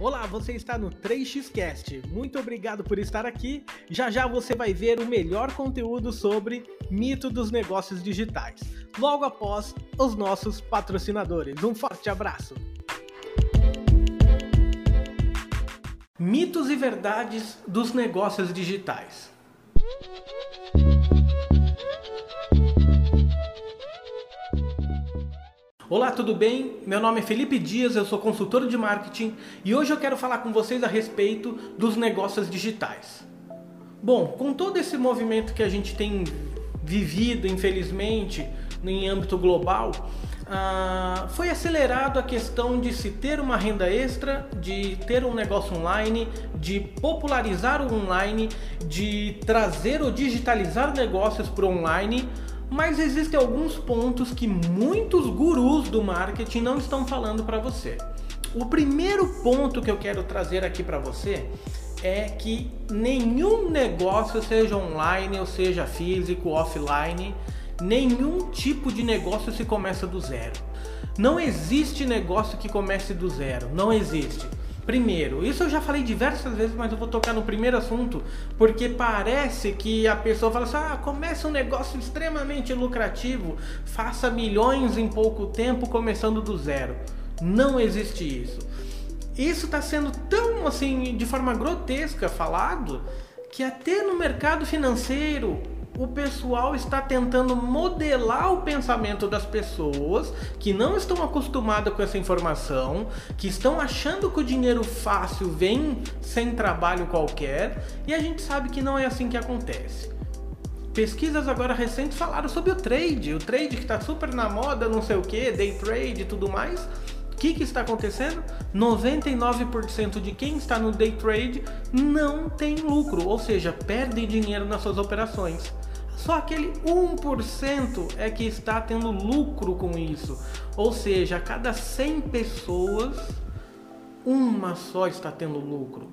Olá, você está no 3xcast. Muito obrigado por estar aqui. Já já você vai ver o melhor conteúdo sobre mito dos negócios digitais. Logo após os nossos patrocinadores. Um forte abraço. Mitos e verdades dos negócios digitais. Olá, tudo bem? Meu nome é Felipe Dias, eu sou consultor de marketing e hoje eu quero falar com vocês a respeito dos negócios digitais. Bom, com todo esse movimento que a gente tem vivido, infelizmente, em âmbito global, ah, foi acelerado a questão de se ter uma renda extra, de ter um negócio online, de popularizar o online, de trazer ou digitalizar negócios para o online mas existem alguns pontos que muitos gurus do marketing não estão falando para você. O primeiro ponto que eu quero trazer aqui para você é que nenhum negócio, seja online ou seja físico, offline, nenhum tipo de negócio se começa do zero. Não existe negócio que comece do zero, não existe. Primeiro, isso eu já falei diversas vezes, mas eu vou tocar no primeiro assunto, porque parece que a pessoa fala assim: ah, começa um negócio extremamente lucrativo, faça milhões em pouco tempo começando do zero. Não existe isso. Isso está sendo tão assim, de forma grotesca falado, que até no mercado financeiro o pessoal está tentando modelar o pensamento das pessoas que não estão acostumadas com essa informação, que estão achando que o dinheiro fácil vem sem trabalho qualquer, e a gente sabe que não é assim que acontece. Pesquisas agora recentes falaram sobre o trade, o trade que está super na moda, não sei o que, day trade e tudo mais. O que, que está acontecendo? 99% de quem está no day trade não tem lucro, ou seja, perde dinheiro nas suas operações. Só aquele 1% é que está tendo lucro com isso. Ou seja, a cada 100 pessoas, uma só está tendo lucro.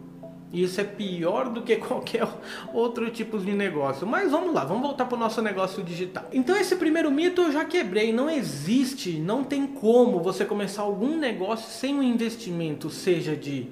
Isso é pior do que qualquer outro tipo de negócio. Mas vamos lá, vamos voltar para o nosso negócio digital. Então, esse primeiro mito eu já quebrei. Não existe, não tem como você começar algum negócio sem um investimento, seja de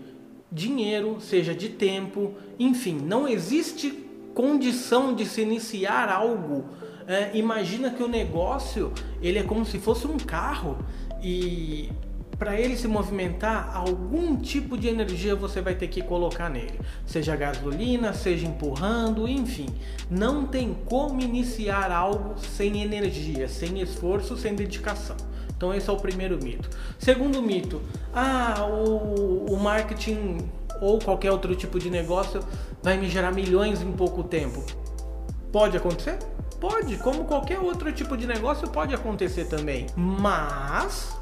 dinheiro, seja de tempo, enfim, não existe condição de se iniciar algo. É, imagina que o negócio ele é como se fosse um carro e para ele se movimentar, algum tipo de energia você vai ter que colocar nele, seja gasolina, seja empurrando, enfim. Não tem como iniciar algo sem energia, sem esforço, sem dedicação. Então esse é o primeiro mito. Segundo mito, ah, o, o marketing ou qualquer outro tipo de negócio vai me gerar milhões em pouco tempo. Pode acontecer? Pode, como qualquer outro tipo de negócio pode acontecer também. Mas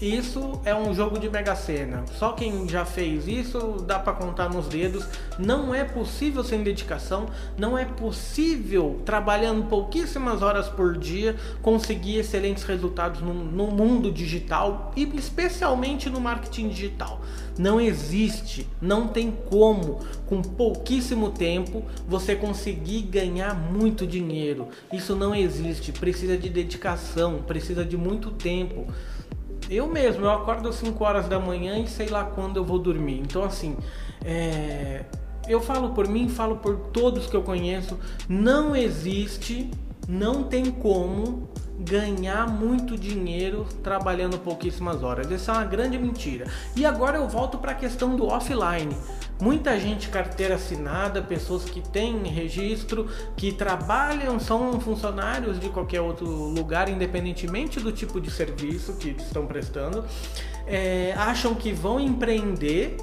isso é um jogo de mega sena. Só quem já fez isso dá para contar nos dedos. Não é possível sem dedicação, não é possível trabalhando pouquíssimas horas por dia conseguir excelentes resultados no, no mundo digital e especialmente no marketing digital. Não existe, não tem como com pouquíssimo tempo você conseguir ganhar muito dinheiro. Isso não existe, precisa de dedicação, precisa de muito tempo. Eu mesmo, eu acordo às 5 horas da manhã e sei lá quando eu vou dormir. Então, assim, é... eu falo por mim, falo por todos que eu conheço. Não existe, não tem como ganhar muito dinheiro trabalhando pouquíssimas horas. Essa é uma grande mentira. E agora eu volto para a questão do offline. Muita gente carteira assinada, pessoas que têm registro, que trabalham, são funcionários de qualquer outro lugar, independentemente do tipo de serviço que estão prestando, é, acham que vão empreender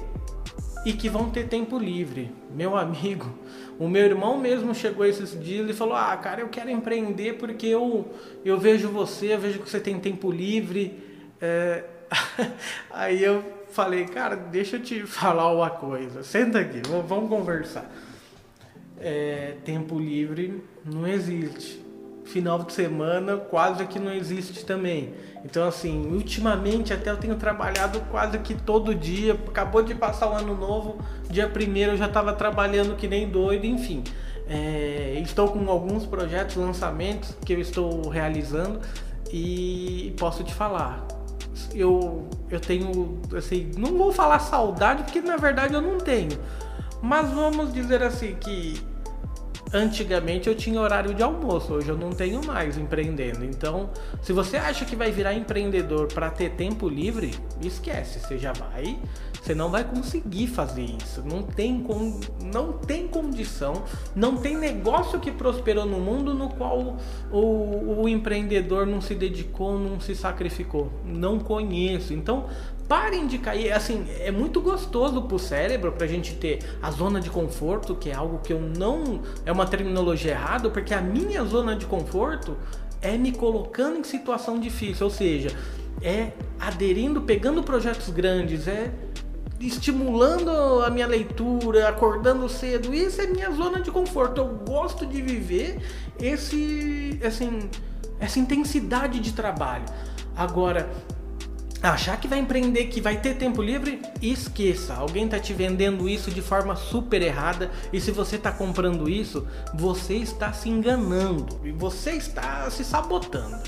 e que vão ter tempo livre. Meu amigo, o meu irmão mesmo chegou esses dias e falou: Ah, cara, eu quero empreender porque eu, eu vejo você, eu vejo que você tem tempo livre. É... Aí eu falei: Cara, deixa eu te falar uma coisa. Senta aqui, vamos conversar. É, tempo livre não existe final de semana quase que não existe também. Então, assim, ultimamente até eu tenho trabalhado quase que todo dia. Acabou de passar o ano novo, dia primeiro eu já estava trabalhando que nem doido, enfim. É, estou com alguns projetos, lançamentos que eu estou realizando e posso te falar, eu, eu tenho, assim, não vou falar saudade, porque na verdade eu não tenho. Mas vamos dizer assim que antigamente eu tinha horário de almoço, hoje eu não tenho mais empreendendo. Então, se você acha que vai virar empreendedor para ter tempo livre, esquece, você já vai, você não vai conseguir fazer isso. Não tem com, não tem condição, não tem negócio que prosperou no mundo no qual o, o empreendedor não se dedicou, não se sacrificou. Não conheço. Então, parem de cair. Assim, é muito gostoso pro cérebro pra gente ter a zona de conforto, que é algo que eu não. É uma terminologia errada, porque a minha zona de conforto é me colocando em situação difícil, ou seja, é aderindo, pegando projetos grandes, é estimulando a minha leitura, acordando cedo. Isso é minha zona de conforto. Eu gosto de viver esse, assim, essa intensidade de trabalho. Agora, achar que vai empreender, que vai ter tempo livre, esqueça. Alguém está te vendendo isso de forma super errada e se você está comprando isso, você está se enganando e você está se sabotando.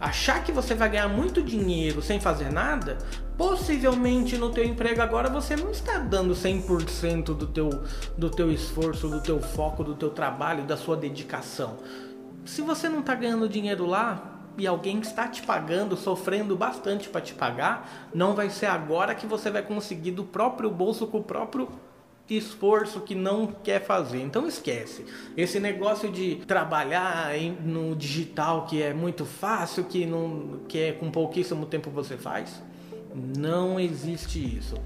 Achar que você vai ganhar muito dinheiro sem fazer nada, possivelmente no teu emprego agora você não está dando 100% do teu, do teu esforço, do teu foco, do teu trabalho, da sua dedicação. Se você não está ganhando dinheiro lá, e alguém está te pagando, sofrendo bastante para te pagar, não vai ser agora que você vai conseguir do próprio bolso com o próprio esforço que não quer fazer. Então esquece. Esse negócio de trabalhar em, no digital que é muito fácil, que não que é com pouquíssimo tempo você faz, não existe isso.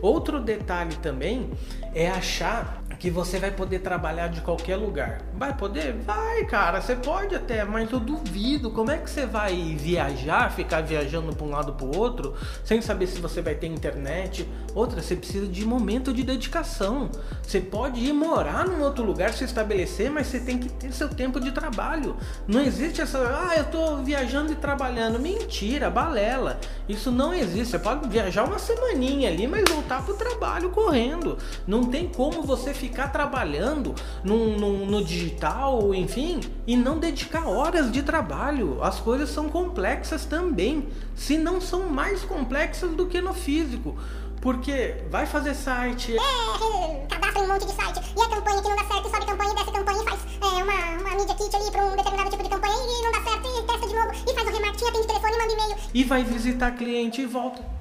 Outro detalhe também é achar que você vai poder trabalhar de qualquer lugar. Vai poder? Vai, cara, você pode até, mas eu duvido. Como é que você vai viajar, ficar viajando para um lado para o outro, sem saber se você vai ter internet? Outra, você precisa de momento de dedicação. Você pode ir morar num outro lugar, se estabelecer, mas você tem que ter seu tempo de trabalho. Não existe essa, ah, eu tô viajando e trabalhando. Mentira, balela. Isso não existe. Você pode viajar uma semaninha ali, mas voltar pro trabalho correndo. Não tem como você ficar trabalhando no, no, no digital, enfim, e não dedicar horas de trabalho. As coisas são complexas também, se não são mais complexas do que no físico. Porque vai fazer site. É, cadastra um monte de site. E a campanha que não dá certo, sobe campanha, desce a campanha e faz é, uma, uma media kit ali para um determinado tipo de campanha e não dá certo, e testa de novo, e faz o remarketing, atende telefone, manda e-mail. E vai visitar cliente e volta.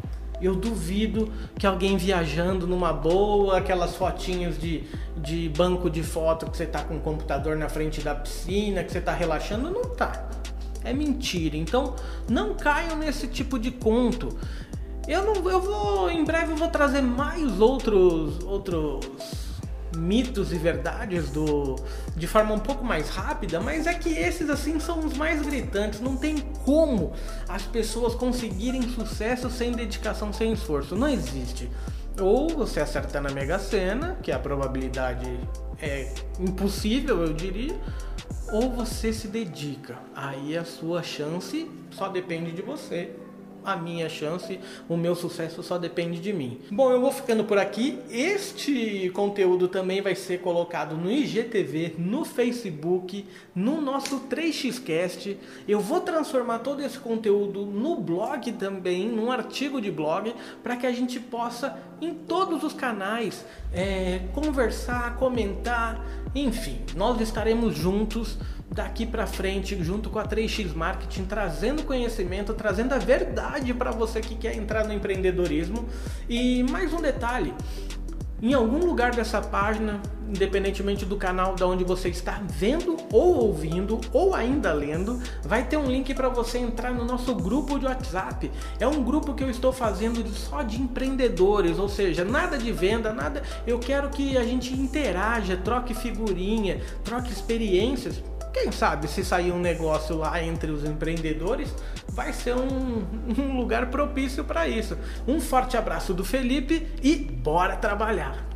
Eu duvido que alguém viajando numa boa, aquelas fotinhas de, de banco de foto que você tá com o computador na frente da piscina, que você tá relaxando, não tá. É mentira. Então, não caiam nesse tipo de conto. Eu não eu vou em breve eu vou trazer mais outros outros mitos e verdades do de forma um pouco mais rápida, mas é que esses assim são os mais gritantes. Não tem como as pessoas conseguirem sucesso sem dedicação, sem esforço. Não existe. Ou você acerta na Mega Sena, que a probabilidade é impossível, eu diria, ou você se dedica. Aí a sua chance só depende de você a minha chance, o meu sucesso só depende de mim. Bom, eu vou ficando por aqui. Este conteúdo também vai ser colocado no IGTV, no Facebook, no nosso 3xcast. Eu vou transformar todo esse conteúdo no blog também, num artigo de blog, para que a gente possa em todos os canais é, conversar, comentar, enfim, nós estaremos juntos daqui para frente, junto com a 3x Marketing, trazendo conhecimento, trazendo a verdade para você que quer entrar no empreendedorismo. E mais um detalhe, em algum lugar dessa página, independentemente do canal da onde você está vendo ou ouvindo ou ainda lendo, vai ter um link para você entrar no nosso grupo de WhatsApp. É um grupo que eu estou fazendo só de empreendedores, ou seja, nada de venda, nada. Eu quero que a gente interaja, troque figurinha, troque experiências quem sabe se sair um negócio lá entre os empreendedores, vai ser um, um lugar propício para isso. Um forte abraço do Felipe e bora trabalhar!